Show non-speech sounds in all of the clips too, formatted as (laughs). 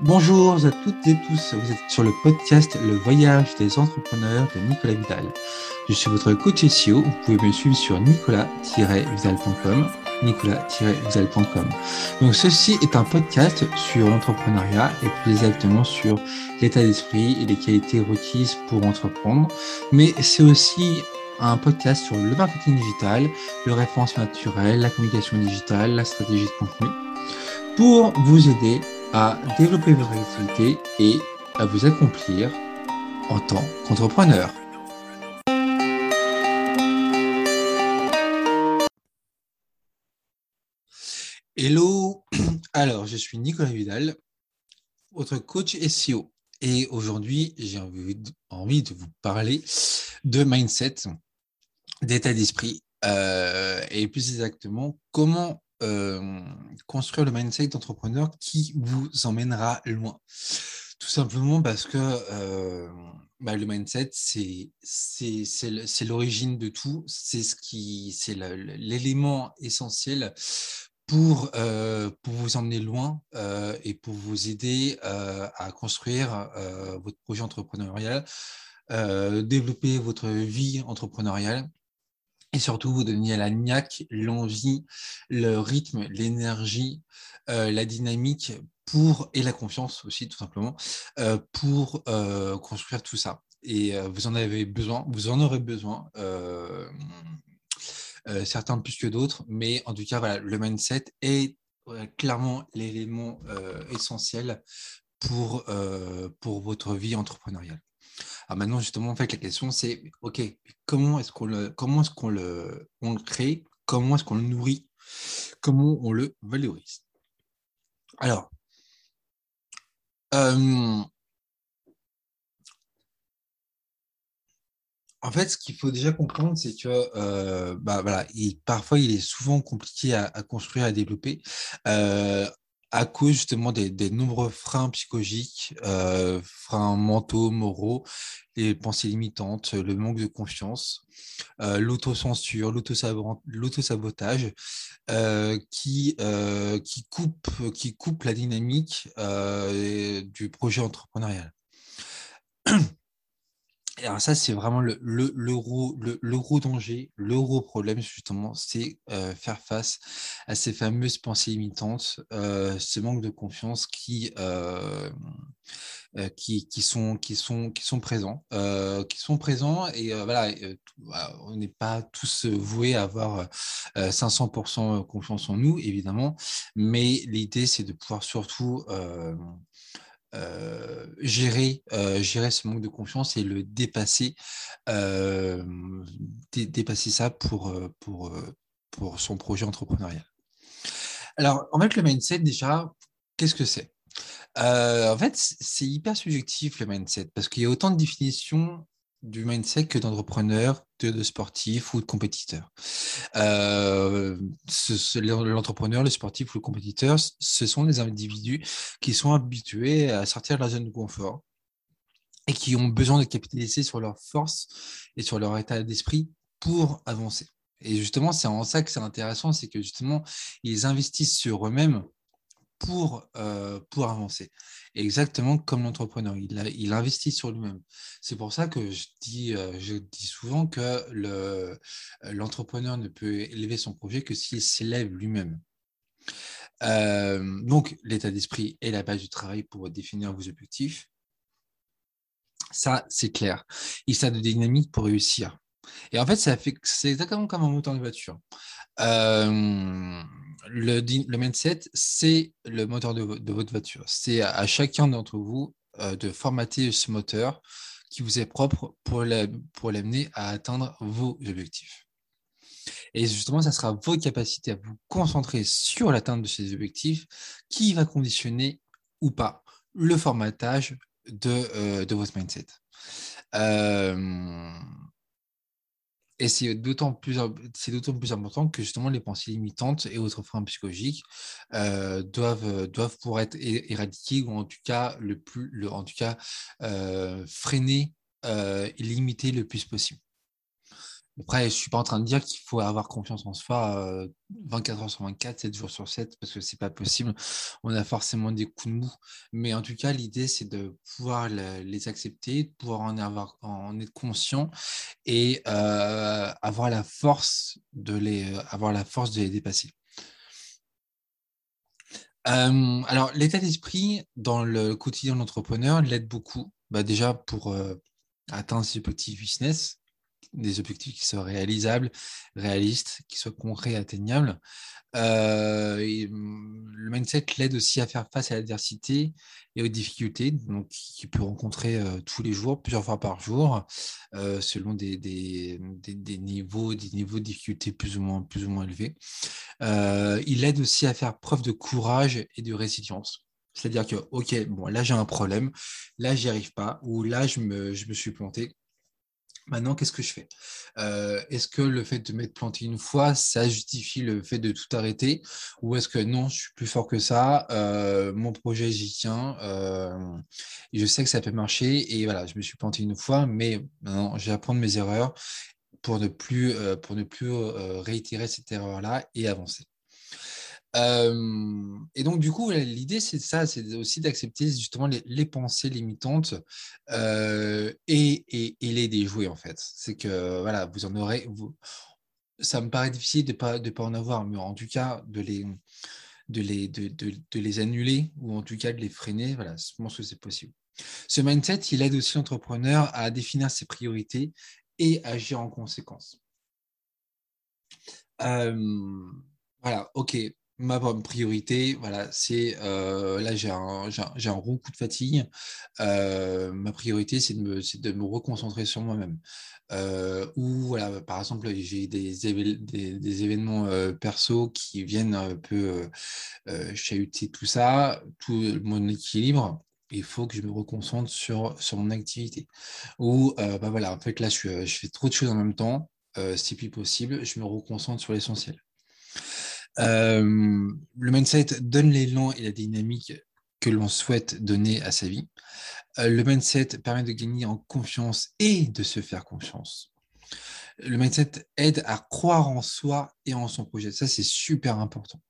Bonjour à toutes et tous, vous êtes sur le podcast Le voyage des entrepreneurs de Nicolas Vidal. Je suis votre coach SEO, vous pouvez me suivre sur nicolas-vidal.com nicolas-vidal.com. Donc ceci est un podcast sur l'entrepreneuriat et plus exactement sur l'état d'esprit et les qualités requises pour entreprendre, mais c'est aussi un podcast sur le marketing digital, le référencement naturel, la communication digitale, la stratégie de contenu, pour vous aider à développer votre activité et à vous accomplir en tant qu'entrepreneur. Hello, (clears throat) alors je suis Nicolas Vidal, votre coach SEO. Et aujourd'hui, j'ai envie de vous parler de mindset, d'état d'esprit, euh, et plus exactement, comment euh, construire le mindset d'entrepreneur qui vous emmènera loin. Tout simplement parce que euh, bah, le mindset, c'est l'origine de tout, c'est ce qui, c'est l'élément essentiel pour, euh, pour vous emmener loin et pour vous aider à construire votre projet entrepreneurial, développer votre vie entrepreneuriale et surtout vous donner la niaque, l'envie, le rythme, l'énergie, euh, la dynamique pour et la confiance aussi tout simplement euh, pour euh, construire tout ça. Et vous en avez besoin, vous en aurez besoin. certains plus que d'autres, mais en tout cas, voilà, le mindset est clairement l'élément essentiel pour, pour votre vie entrepreneuriale. Alors maintenant, justement, en fait, la question, c'est, OK, comment est-ce qu'on le, comment est-ce qu'on le, on le crée? Comment est-ce qu'on le nourrit? Comment on le valorise? Alors, euh, en fait, ce qu'il faut déjà comprendre, c'est que euh, bah, voilà, parfois, il est souvent compliqué à, construire, à développer. Euh, à cause justement des, nombreux freins psychologiques, euh, freins mentaux, moraux, les pensées limitantes, le manque de confiance, euh, l'autocensure, l'autosabotage, euh, qui, qui, qui coupe la dynamique du projet entrepreneurial. (clears throat) alors ça, c'est vraiment le, le, le, gros, le, gros danger, le gros problème, justement, c'est euh, faire face à ces fameuses pensées limitantes, euh, ce manque de confiance qui, euh, qui, qui, sont, qui, sont, qui sont présents, qui sont présents et voilà, on n'est pas tous voués à avoir 500% confiance en nous, évidemment, mais l'idée, c'est de pouvoir surtout euh, gérer, euh, gérer ce manque de confiance et le dépasser, euh, dépasser ça pour, pour, pour son projet entrepreneurial. Alors, en fait, le mindset, déjà, qu'est-ce que c'est? En fait, c'est hyper subjectif le mindset parce qu'il y a autant de définitions du mindset que d'entrepreneurs, de, sportifs ou de compétiteurs. Euh, l'entrepreneur, le sportif ou le compétiteur, ce sont des individus qui sont habitués à sortir de la zone de confort et qui ont besoin de capitaliser sur leur force et sur leur état d'esprit pour avancer. Et justement, c'est en ça que c'est intéressant, c'est que justement, ils investissent sur eux-mêmes pour, euh, pour avancer. Exactement comme l'entrepreneur, il, investit sur lui-même. C'est pour ça que je dis, euh, je dis souvent que le, l'entrepreneur ne peut élever son projet que s'il s'élève lui-même. Euh, donc, l'état d'esprit est la base du travail pour définir vos objectifs. Ça, c'est clair. Il ça de dynamique pour réussir. Et en fait, fait, c'est exactement comme un moteur de voiture. Euh, le, mindset, c'est le moteur de, votre voiture. C'est à, chacun d'entre vous euh, de formater ce moteur qui vous est propre pour l'amener à atteindre vos objectifs. Et justement, ça sera vos capacités à vous concentrer sur l'atteinte de ces objectifs qui va conditionner ou pas le formatage de, euh, votre mindset. Euh, et c'est d'autant plus, important que justement les pensées limitantes et autres freins psychologiques euh, doivent, euh, doivent pouvoir être éradiquées ou en tout cas, le plus, cas euh, freiner et limiter le plus possible. Après, je ne suis pas en train de dire qu'il faut avoir confiance en soi 24 heures sur 24, 7 jours sur 7, parce que ce n'est pas possible. On a forcément des coups de mou. Mais en tout cas, l'idée, c'est de pouvoir les accepter, de pouvoir en, être conscient et avoir, la force de les, avoir la force de les dépasser. alors, l'état d'esprit dans le quotidien de l'entrepreneur l'aide beaucoup. Bah, déjà pour atteindre ses petits business, des objectifs qui soient réalisables, réalistes, qui soient concrets, atteignables. Euh, mmh, le mindset l'aide aussi à faire face à l'adversité et aux difficultés qu'il peut rencontrer euh, tous les jours, plusieurs fois par jour, euh, selon des, niveaux, des niveaux de difficulté plus ou moins, élevés. il aide aussi à faire preuve de courage et de résilience. C'est-à-dire que, OK, bon, là j'ai un problème, là j'y arrive pas, ou là me, je me suis planté Maintenant, qu'est-ce que je fais? Euh, Est-ce que le fait de m'être planté une fois, ça justifie le fait de tout arrêter? Ou est-ce que non, je suis plus fort que ça? Euh, Mon projet, j'y tiens. Euh, je sais que ça peut marcher. Et voilà, je me suis planté une fois, mais maintenant, je vais apprendre mes erreurs pour ne plus, pour ne plus réitérer cette erreur-là et avancer et donc, du coup, l'idée, c'est ça, c'est aussi d'accepter justement les, pensées limitantes et, les déjouer, en fait. C'est que, voilà, vous en aurez. Ça me paraît difficile de ne pas, de pas en avoir, mais en tout cas, de les, de, les, de les annuler ou en tout cas de les freiner, voilà, je pense que c'est possible. Ce mindset, il aide aussi l'entrepreneur à définir ses priorités et agir en conséquence. voilà, ok, ma priorité, voilà, c'est euh, là j'ai un, j'ai un, coup de fatigue. Euh, ma priorité, c'est de me, reconcentrer sur moi-même. Euh, ou voilà, par exemple, j'ai des, événements perso qui viennent un peu chahuter tout ça, tout mon équilibre. Il faut que je me reconcentre sur, sur mon activité. Ou bah voilà, en fait là, je, fais trop de choses en même temps. si plus possible, je me reconcentre sur l'essentiel. Euh, le mindset donne l'élan et la dynamique que l'on souhaite donner à sa vie. Euh, le mindset permet de gagner en confiance et de se faire confiance le mindset aide à croire en soi et en son projet. Ça, c'est super important.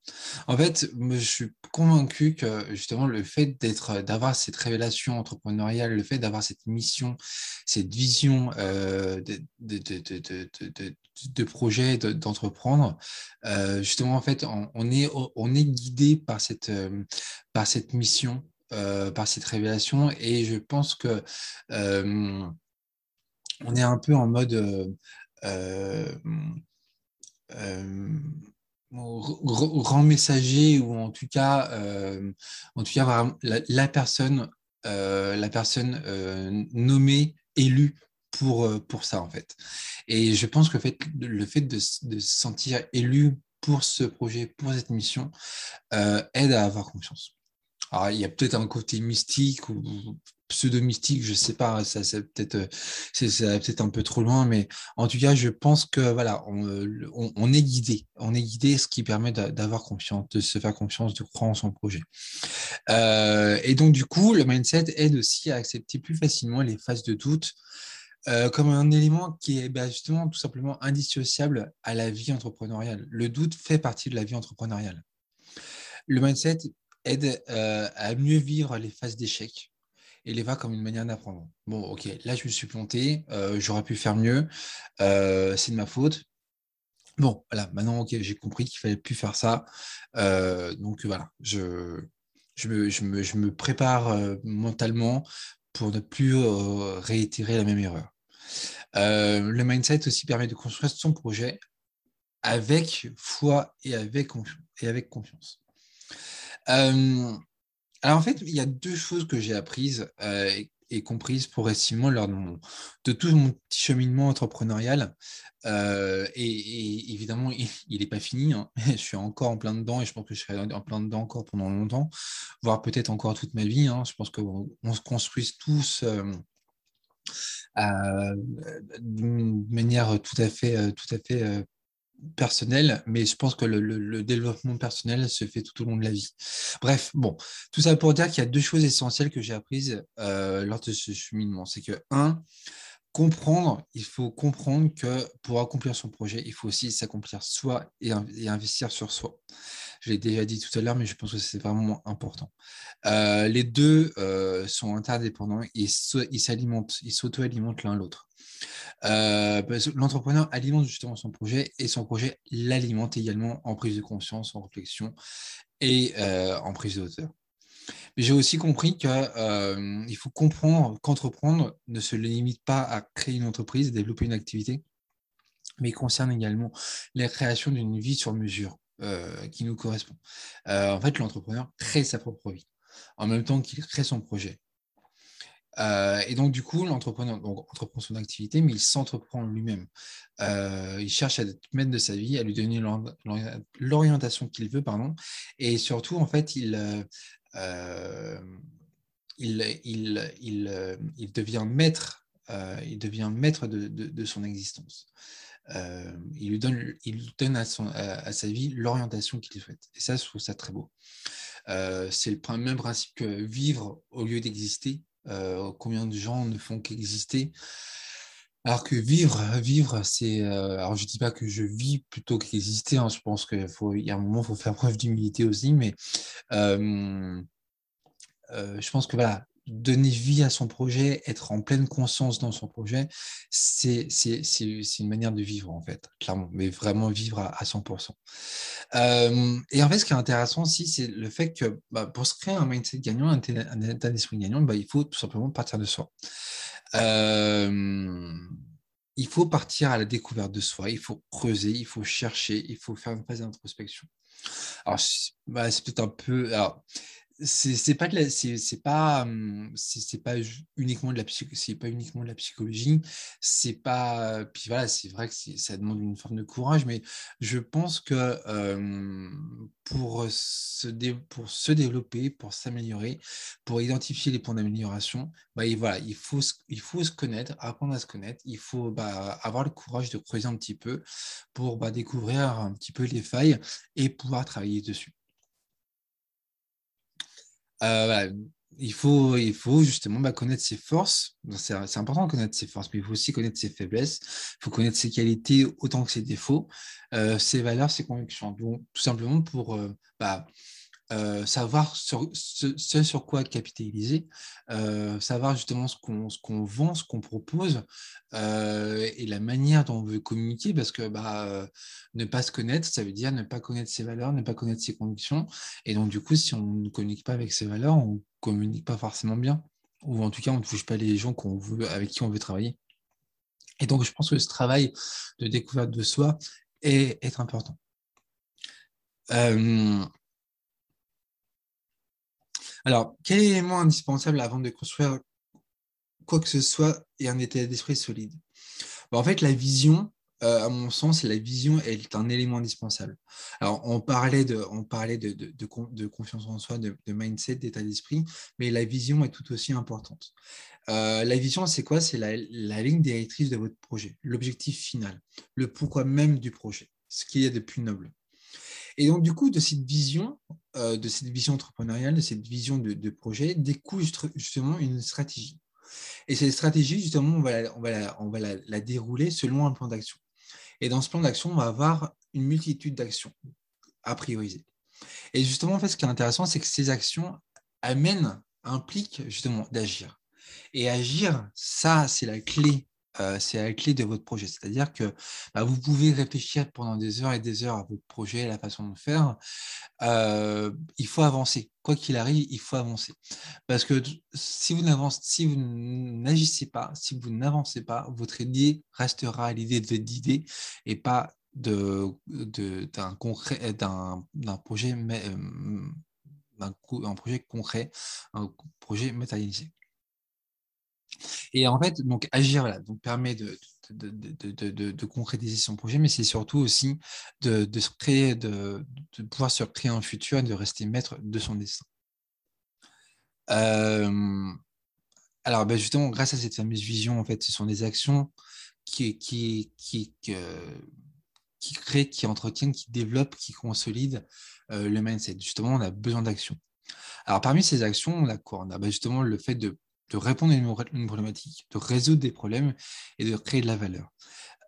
En fait, je suis convaincu que justement le fait d'être, d'avoir cette révélation entrepreneuriale, le fait d'avoir cette mission, cette vision euh, de, projet, d'entreprendre, euh, justement, en fait, on, est, on est guidé par cette, euh, par cette mission, par cette révélation, et je pense que on est un peu en mode grand messager ou en tout cas, euh, en tout cas la, personne, la personne nommée, élue pour, pour ça en fait. Et je pense que le fait, le fait de, de se sentir élu pour ce projet, pour cette mission, aide à avoir confiance. Il y a peut-être un côté mystique ou pseudo-mystique, je sais pas, ça c'est peut-être euh, c'est peut-être un peu trop loin, mais en tout cas, je pense que voilà, on, euh, est guidé, on est guidé, ce qui permet d'avoir confiance, de se faire confiance, de croire en son projet. Euh, et donc du coup, le mindset aide aussi à accepter plus facilement les phases de doute. comme un élément qui est bah, justement tout simplement indissociable à la vie entrepreneuriale. Le doute fait partie de la vie entrepreneuriale. Le mindset aide à mieux vivre les phases d'échec et les va comme une manière d'apprendre. Bon, ok, là je me suis planté, euh, j'aurais pu faire mieux, euh, c'est de ma faute. Bon, voilà, maintenant, j'ai compris qu'il fallait plus faire ça. Euh, donc voilà, je, me, prépare mentalement pour ne plus réitérer la même erreur. le mindset aussi permet de construire son projet avec foi et avec confiance. Alors en fait, il y a deux choses que j'ai apprises euh, et, comprises progressivement lors de, tout mon petit cheminement entrepreneurial. Euh, et, évidemment, il n'est pas fini. Hein. (laughs) Je suis encore en plein dedans et je pense que je serai en plein dedans encore pendant longtemps, voire peut-être encore toute ma vie. Hein. Je pense qu'on se construise tous. Euh, d'une manière tout à fait, tout à fait personnel, mais je pense que le, développement personnel se fait tout au long de la vie. Bref, bon, tout ça pour dire qu'il y a deux choses essentielles que j'ai apprises euh, lors de ce cheminement. C'est que, un, comprendre, il faut comprendre que pour accomplir son projet, il faut aussi s'accomplir soi et, investir sur soi. Je l'ai déjà dit tout à l'heure, mais je pense que c'est vraiment important. Euh, les deux euh, sont interdépendants, ils s'alimentent, ils s'auto-alimentent l'un l'autre. Euh, l'entrepreneur alimente justement son projet et son projet l'alimente également en prise de conscience, en réflexion et en prise de hauteur. J'ai aussi compris qu'il euh, faut comprendre qu'entreprendre ne se limite pas à créer une entreprise, développer une activité, mais concerne également la création d'une vie sur mesure euh, qui nous correspond. Euh, en fait, l'entrepreneur crée sa propre vie en même temps qu'il crée son projet. Et donc, du coup, l'entrepreneur entreprend son activité, mais il s'entreprend lui-même. il cherche à être maître de sa vie, à lui donner l'orientation qu'il veut, pardon. Et surtout, en fait, il, euh, il, il, il, euh, devient maître, euh, il devient maître de, de, son existence. il lui donne, il donne à, son, à, sa vie l'orientation qu'il souhaite. Et ça, je trouve ça très beau. c'est le même principe que vivre au lieu d'exister. Combien de gens ne font qu'exister? Alors que vivre, vivre, c'est. alors, je dis pas que je vis plutôt qu'exister. Hein, je pense qu'il y a un moment, il faut faire preuve d'humilité aussi. Mais je pense que voilà, donner vie à son projet, être en pleine conscience dans son projet, c'est une manière de vivre, en fait, clairement, mais vraiment vivre à, 100%. et en fait, ce qui est intéressant aussi, c'est le fait que bah, pour se créer un mindset gagnant, un, état d'esprit gagnant, bah, il faut tout simplement partir de soi. Euh, il faut partir à la découverte de soi, il faut creuser, il faut chercher, il faut faire une phase d'introspection. Alors, bah, c'est peut-être un peu. C'est pas c'est pas hum, c'est pas uniquement de la c'est pas uniquement de la psychologie c'est pas puis voilà c'est vrai que ça demande une forme de courage mais je pense que pour se pour se développer pour s'améliorer pour identifier les points d'amélioration bah, voilà il faut il faut se connaître apprendre à se connaître il faut bah, avoir le courage de creuser un petit peu pour bah, découvrir un petit peu les failles et pouvoir travailler dessus euh, il, faut, il faut justement bah, connaître ses forces. C'est important de connaître ses forces, mais il faut aussi connaître ses faiblesses. Il faut connaître ses qualités autant que ses défauts, euh, ses valeurs, ses convictions. tout simplement pour euh, bah, euh, savoir sur, ce, sur quoi capitaliser, euh, savoir justement ce qu'on qu'on vend, ce qu'on propose euh, et la manière dont on veut communiquer, parce que bah, ne pas se connaître, ça veut dire ne pas connaître ses valeurs, ne pas connaître ses convictions. Et donc, du coup, si on ne communique pas avec ses valeurs, on ne communique pas forcément bien. Ou en tout cas, on ne touche pas les gens qu'on veut, avec qui on veut travailler. Et donc, je pense que ce travail de découverte de soi est, est important. Alors, quel élément indispensable avant de construire quoi que ce soit et un état d'esprit solide? Bah, En fait, la vision, euh, à mon sens, la vision est un élément indispensable. Alors, on parlait de, confiance en soi, de, mindset, d'état d'esprit, mais la vision est tout aussi importante. Euh, la vision, c'est quoi? C'est la, la, ligne directrice de votre projet, l'objectif final, le pourquoi même du projet, ce qu'il y a de plus noble. Et donc, du coup, de cette vision, euh, de cette vision entrepreneuriale, de cette vision de, projet, découle justement une stratégie. Et cette stratégie, justement, on va, la, la, dérouler selon un plan d'action. Et dans ce plan d'action, on va avoir une multitude d'actions à prioriser. Et justement, en fait, ce qui est intéressant, c'est que ces actions amènent, impliquent justement d'agir. Et agir, ça, c'est la clé euh, c'est la clé de votre projet. C'est-à-dire que bah, vous pouvez réfléchir pendant des heures et des heures à votre projet, à la façon de faire. Euh, il faut avancer. Quoi qu'il arrive, il faut avancer. Parce que si vous si vous n'agissez pas, si vous n'avancez pas, votre idée restera l'idée d'idée et pas d'un projet, euh, d'un, projet concret, un projet matérialisé. Et en fait, donc agir là, donc permet de, de, de, de, concrétiser son projet, mais c'est surtout aussi de, se créer, de, pouvoir se créer un futur et de rester maître de son destin. Euh, alors, ben justement, grâce à cette fameuse vision, en fait, ce sont des actions qui, qui, qui, qui créent, qui entretiennent, qui développent, qui consolident euh, le mindset. Justement, on a besoin d'actions. Alors, parmi ces actions, on a quoi? On a ben, justement le fait de de répondre à une, problématique, de résoudre des problèmes et de créer de la valeur.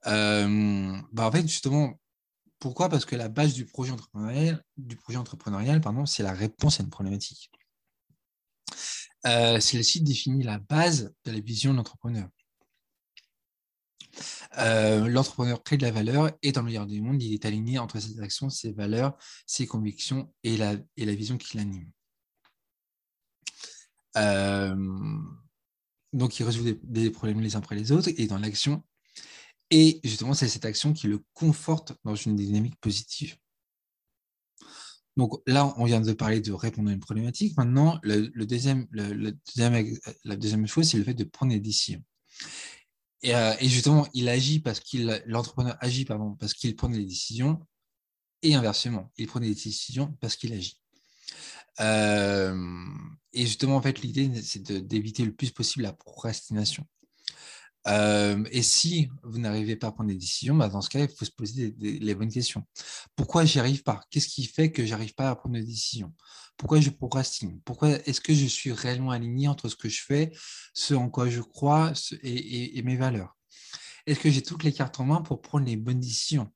Euh, bah en fait, justement, pourquoi? Parce que la base du projet entrepreneurial, du pardon, c'est la réponse à une problématique. Euh, Celle-ci définit la base de la vision de l'entrepreneur. Euh, l'entrepreneur crée de la valeur et dans le meilleur des mondes, il est aligné entre ses actions, ses valeurs, ses convictions et la, et la vision qui l'anime. Euh, donc, il résout des, problèmes les uns après les autres et dans l'action. Et justement, c'est cette action qui le conforte dans une dynamique positive. Donc là, on vient de parler de répondre à une problématique. Maintenant, le, deuxième, la deuxième chose, c'est le fait de prendre des décisions. Et, euh, justement, il agit parce qu'il, l'entrepreneur agit pardon, parce qu'il prend des décisions, et inversement, il prend des décisions parce qu'il agit. Euh, et justement, en fait, l'idée, c'est d'éviter le plus possible la procrastination. Euh, et si vous n'arrivez pas à prendre des décisions, bah dans ce cas, il faut se poser les bonnes questions. Pourquoi j'y arrive pas? Qu'est-ce qui fait que j'arrive pas à prendre des décisions? Pourquoi je procrastine? Pourquoi est-ce que je suis réellement aligné entre ce que je fais, ce en quoi je crois et, mes valeurs? Est-ce que j'ai toutes les cartes en main pour prendre les bonnes décisions?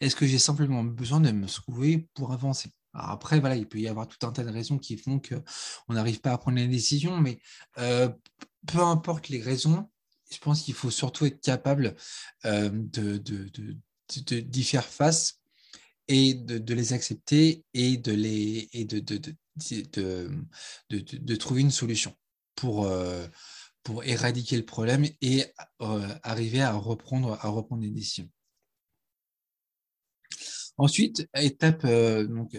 Est-ce que j'ai simplement besoin de me trouver pour avancer? Après, voilà, il peut y avoir tout un tas de raisons qui font qu'on n'arrive pas à prendre les décisions, mais euh, peu importe les raisons, je pense qu'il faut surtout être capable euh, d'y faire face et de, les accepter et de, trouver une solution pour, euh, pour éradiquer le problème et euh, arriver à reprendre, à reprendre des décisions. Ensuite, étape, donc,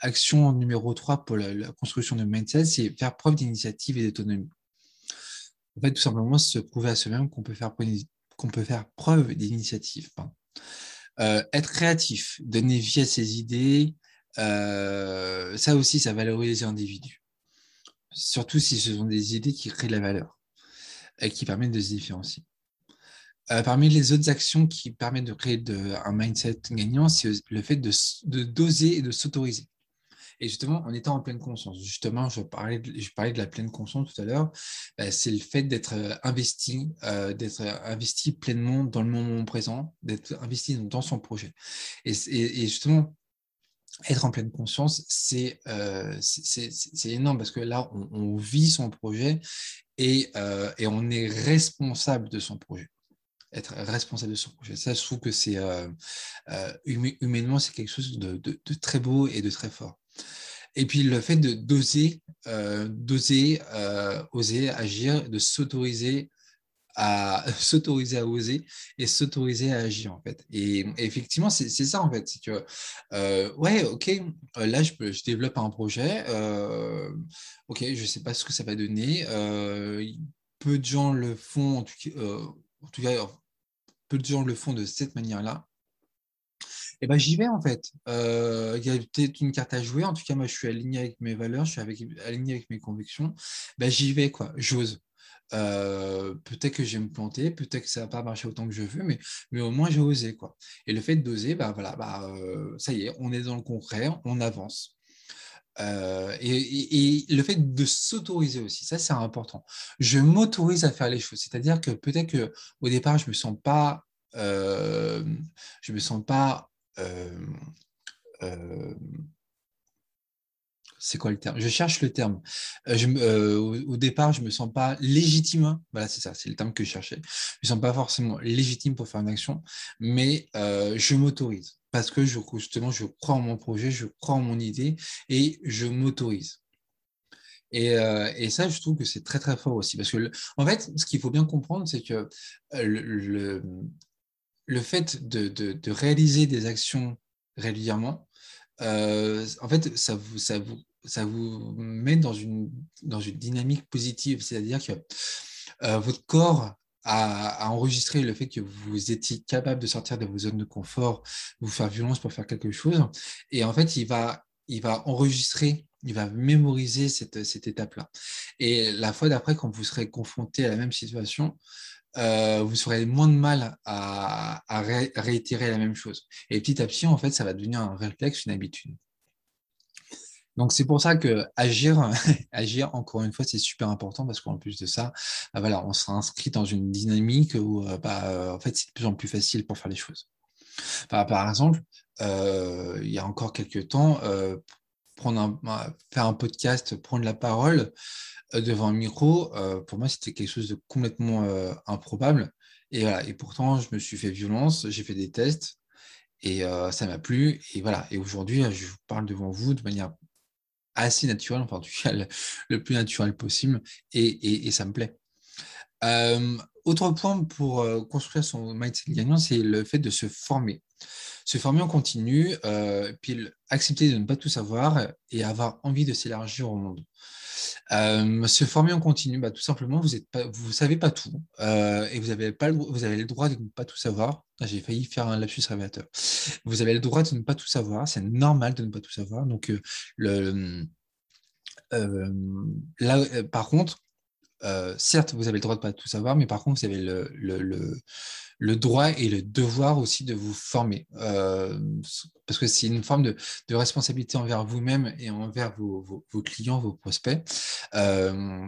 action numéro 3 pour la, construction de mindset, c'est faire preuve d'initiative et d'autonomie. En fait, tout simplement, se prouver à soi-même qu'on peut faire, qu'on peut faire preuve d'initiative. Euh, être créatif, donner vie à ses idées, euh, ça aussi, ça valorise l'individu. Surtout si ce sont des idées qui créent de la valeur et qui permettent de se différencier. Euh, parmi les autres actions qui permettent de créer un mindset gagnant, c'est le fait de, doser et de s'autoriser. Et justement, en étant en pleine conscience, justement, je parlais de, la pleine conscience tout à l'heure, bah, c'est le fait d'être euh, investi, euh, d'être investi pleinement dans le moment présent, d'être investi dans son projet. Et, justement, être en pleine conscience, c'est énorme parce que là, on, vit son projet et, et, on est responsable de son projet. Être responsable de son projet. Ça, je trouve que c'est humainement, c'est quelque chose de, très beau et de très fort. Et puis le fait de d'oser, euh, d'oser, euh, oser agir, de s'autoriser à (laughs) s'autoriser à oser et s'autoriser à agir en fait. Et, effectivement, c'est ça en fait, c'est que euh, ouais, ok, là je, développe un projet, ok, je sais pas ce que ça va donner. peu de gens le font, en tout cas, peu de gens le font de cette manière-là eh ben, j'y vais en fait. Euh, il y a peut-être une carte à jouer. En tout cas, moi, je suis aligné avec mes valeurs, je suis avec, aligné avec mes convictions. Ben, j'y vais, quoi. J'ose. Euh, peut-être que je vais me planter, peut-être que ça va pas marcher autant que je veux, mais, mais au moins j'ai osé quoi. Et le fait d'oser, bah voilà, bah, euh, ça y est, on est dans le concret, on avance. Et, et, le fait de s'autoriser aussi, ça c'est important. Je m'autorise à faire les choses, c'est-à-dire que peut-être que au départ je me sens pas, je me sens pas euh, euh, c'est quoi le terme? Je cherche le terme. Euh, au, départ, je me sens pas légitime. Voilà, c'est ça, c'est le terme que je cherchais. Je me sens pas forcément légitime pour faire une action, mais je m'autorise parce que je, justement, je crois en mon projet, je crois en mon idée et je m'autorise. Et, ça, je trouve que c'est très très fort aussi, parce que en fait, ce qu'il faut bien comprendre, c'est que le, le fait de, réaliser des actions régulièrement, euh, en fait, ça vous, met dans une, dynamique positive. C'est-à-dire que euh, votre corps a, enregistré le fait que vous étiez capable de sortir de vos zones de confort, vous faire violence pour faire quelque chose. Et en fait, il va, il va enregistrer, il va mémoriser cette, cette étape-là. Et la fois d'après, quand vous serez confronté à la même situation, euh, vous aurez moins de mal à, réitérer la même chose. Et petit à petit, en fait, ça va devenir un réflexe, une habitude. Donc c'est pour ça que agir, (laughs) agir encore une fois, c'est super important parce qu'en plus de ça, bah voilà, on sera inscrit dans une dynamique où bah, en fait c'est de plus en plus facile pour faire les choses. par exemple, il y a encore quelques temps, bah, faire un podcast, prendre la parole devant un micro, pour moi c'était quelque chose de complètement improbable. Et, voilà, et pourtant, je me suis fait violence, j'ai fait des tests et ça m'a plu. Et voilà. Et aujourd'hui, je vous parle devant vous de manière assez naturelle, enfin, en tout cas, le, plus naturel possible. Et, et, ça me plaît. autre point pour construire son mindset gagnant, c'est le fait de se former. Se former en continu, puis accepter de ne pas tout savoir et avoir envie de s'élargir au monde. Euh, se former en continu, bah, tout simplement, vous ne savez pas tout euh, et vous avez, pas le, vous avez le droit de ne pas tout savoir. Ah, j'ai failli faire un lapsus révélateur. Vous avez le droit de ne pas tout savoir, c'est normal de ne pas tout savoir. Donc, euh, le, là, par contre, certes, vous avez le droit de ne pas tout savoir, mais par contre, vous avez le droit et le devoir aussi de vous former. Euh, parce que c'est une forme de, responsabilité envers vous-même et envers vos, clients, vos prospects. Euh,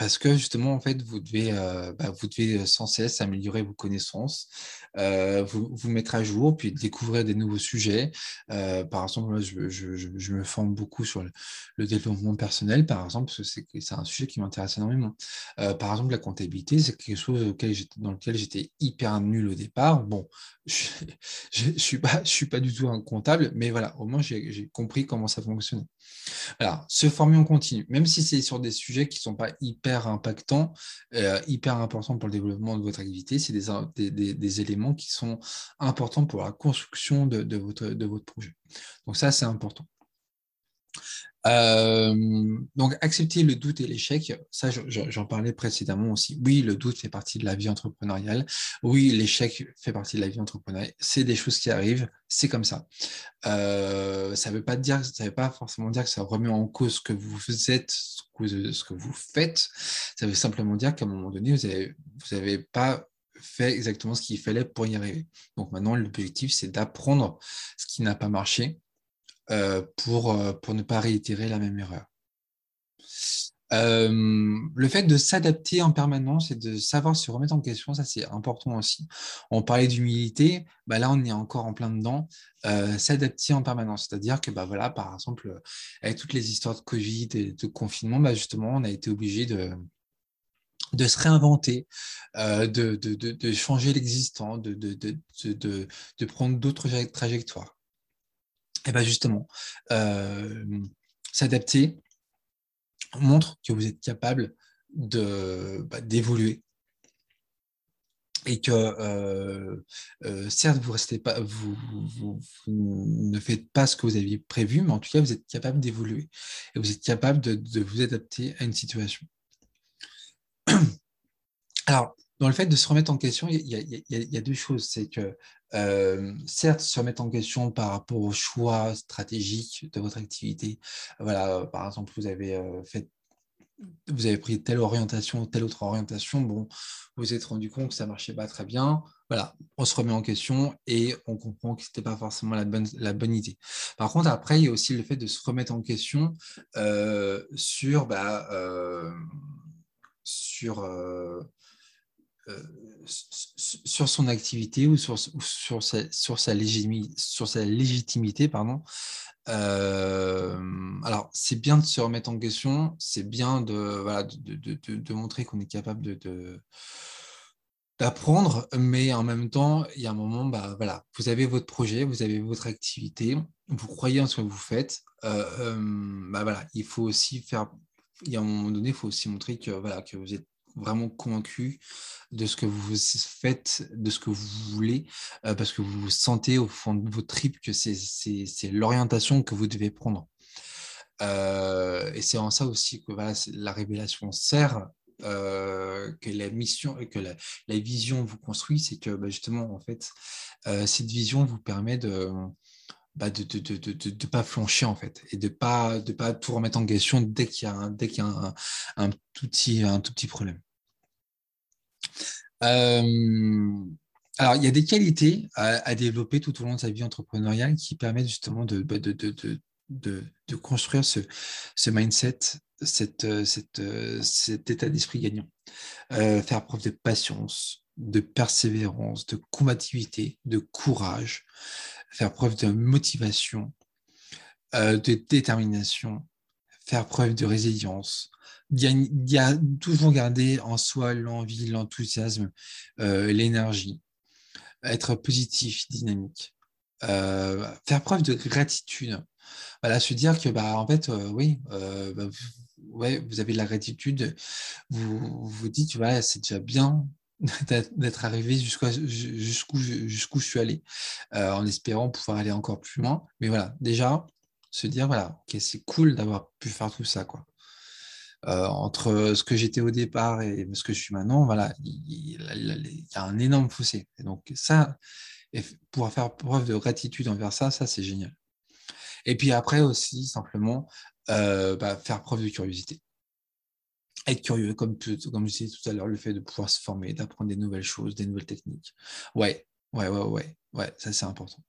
parce que justement, en fait, vous devez, euh, bah, vous devez sans cesse améliorer vos connaissances, euh, vous, vous mettre à jour, puis découvrir des nouveaux sujets. Euh, par exemple, je, je, me forme beaucoup sur le, développement personnel, par exemple, parce que c'est un sujet qui m'intéresse énormément. par exemple, la comptabilité, c'est quelque chose dans lequel j'étais hyper nul au départ. Bon, (laughs) je ne suis, pas, suis pas du tout un comptable, mais voilà, au moins j'ai compris comment ça fonctionnait. Alors, se former en continu, même si c'est sur des sujets qui ne sont pas hyper impactants, euh, hyper importants pour le développement de votre activité, c'est des, des, éléments qui sont importants pour la construction de, votre, de votre projet. Donc ça, c'est important. Euh, donc, accepter le doute et l'échec, ça, j'en parlais précédemment aussi. Oui, le doute fait partie de la vie entrepreneuriale. Oui, l'échec fait partie de la vie entrepreneuriale. C'est des choses qui arrivent, c'est comme ça. Euh, ça ne veut pas dire, ça veut pas forcément dire que ça remet en cause ce que vous êtes, ce que vous faites. Ça veut simplement dire qu'à un moment donné, vous n'avez pas fait exactement ce qu'il fallait pour y arriver. Donc maintenant, l'objectif, c'est d'apprendre ce qui n'a pas marché euh, pour, euh, pour ne pas réitérer la même erreur. Euh, le fait de s'adapter en permanence et de savoir se remettre en question, ça c'est important aussi. On parlait d'humilité, bah là on est encore en plein dedans. s'adapter en permanence, c'est-à-dire que bah voilà, par exemple, avec toutes les histoires de Covid et de confinement, bah justement, on a été obligé de, de se réinventer, de, de, de, changer l'existant, de, de, prendre d'autres trajectoires. Et bien justement, euh, s'adapter montre que vous êtes capable de, bah, d'évoluer. Et que euh, euh, certes, vous, restez pas, vous, vous, ne faites pas ce que vous aviez prévu, mais en tout cas, vous êtes capable d'évoluer. Et vous êtes capable de, de vous adapter à une situation. (clears throat) Alors, dans le fait de se remettre en question, il y a, deux choses. C'est que, euh, certes, se remettre en question par rapport au choix stratégique de votre activité. Voilà, par exemple, vous avez euh, fait vous avez pris telle orientation telle autre orientation, bon, vous vous êtes rendu compte que ça ne marchait pas très bien. Voilà, on se remet en question et on comprend que ce n'était pas forcément la bonne, la bonne idée. Par contre, après, il y a aussi le fait de se remettre en question euh, sur, bah, sur sur son activité ou sur, sur, sa, sur sa légitimité. Pardon. Euh, alors, c'est bien de se remettre en question, c'est bien de, voilà, de, de, de, montrer qu'on est capable de, d'apprendre, mais en même temps, il y a un moment, bah, voilà, vous avez votre projet, vous avez votre activité, vous croyez en ce que vous faites, euh, bah, voilà, il faut aussi faire, il y a un moment donné, il faut aussi montrer que, voilà, que vous êtes vraiment convaincu de ce que vous faites, de ce que vous voulez, euh, parce que vous sentez au fond de vos tripes que c'est l'orientation que vous devez prendre. Euh, et c'est en ça aussi que la révélation sert, euh, que la mission, que la, vision vous construit, c'est que bah, justement, en fait, cette vision vous permet de, bah, de ne pas flancher en fait et de pas de pas tout remettre en question dès qu'il y a dès qu'il y a un, tout petit un tout petit problème. Euh, alors il y a des qualités à, développer tout au long de sa vie entrepreneuriale qui permettent justement de, bah, de, de, construire ce, mindset, cet état d'esprit gagnant. faire preuve de patience, de persévérance, de combativité, de courage, faire preuve de motivation, de détermination, faire preuve de résilience, toujours garder en soi l'envie, l'enthousiasme, euh, l'énergie, être positif, dynamique, euh, faire preuve de gratitude. Voilà, se dire que, bah, en fait, euh, oui, bah, ouais, vous avez de la gratitude, vous vous dites, voilà, c'est déjà bien (laughs) d'être arrivé jusqu'où je suis allé, en espérant pouvoir aller encore plus loin. Mais voilà, déjà, se dire, voilà, c'est cool d'avoir pu faire tout ça, quoi. Euh, entre ce que j'étais au départ et ce que je suis maintenant, voilà, il, y a un énorme fossé. Et donc ça, pour faire preuve de gratitude envers ça, ça c'est génial. Et puis après aussi, simplement, euh, bah, faire preuve de curiosité. Être curieux, comme, comme je disais tout à l'heure, le fait de pouvoir se former, d'apprendre des nouvelles choses, des nouvelles techniques. Ouais, ouais, ouais, ouais, ouais, ça c'est important.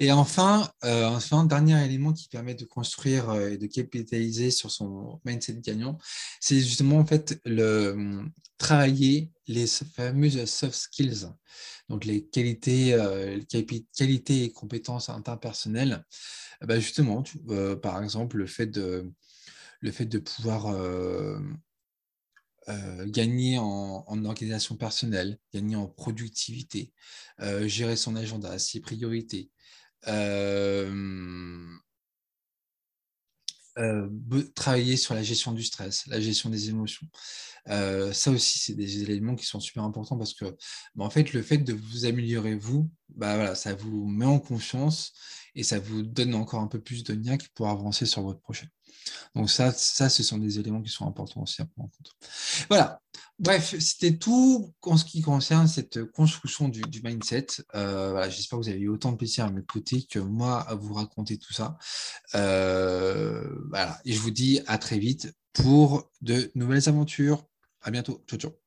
Et enfin, euh, enfin, dernier élément qui permet de construire euh, et de capitaliser sur son mindset gagnant, c'est justement en fait le hum, travailler les fameuses soft skills, donc les qualités, euh, qualités et compétences interpersonnelles. Bah justement, par exemple, le fait de, le fait de pouvoir euh, gagner en, organisation personnelle, gagner en productivité, euh, gérer son agenda, ses priorités, euh, travailler sur la gestion du stress, la gestion des émotions. ça aussi, c'est des éléments qui sont super importants parce que, bah, en fait, le fait de vous améliorer vous, bah, voilà, ça vous met en confiance et ça vous donne encore un peu plus de niaque pour avancer sur votre projet. Donc ça, ça, ce sont des éléments qui sont importants aussi à prendre en compte. Voilà. Bref, c'était tout en ce qui concerne cette construction du, mindset. Euh, J'espère que vous avez eu autant de plaisir à m'écouter que moi à vous raconter tout ça. Euh, voilà. Et je vous dis à très vite pour de nouvelles aventures. À bientôt. Ciao, ciao.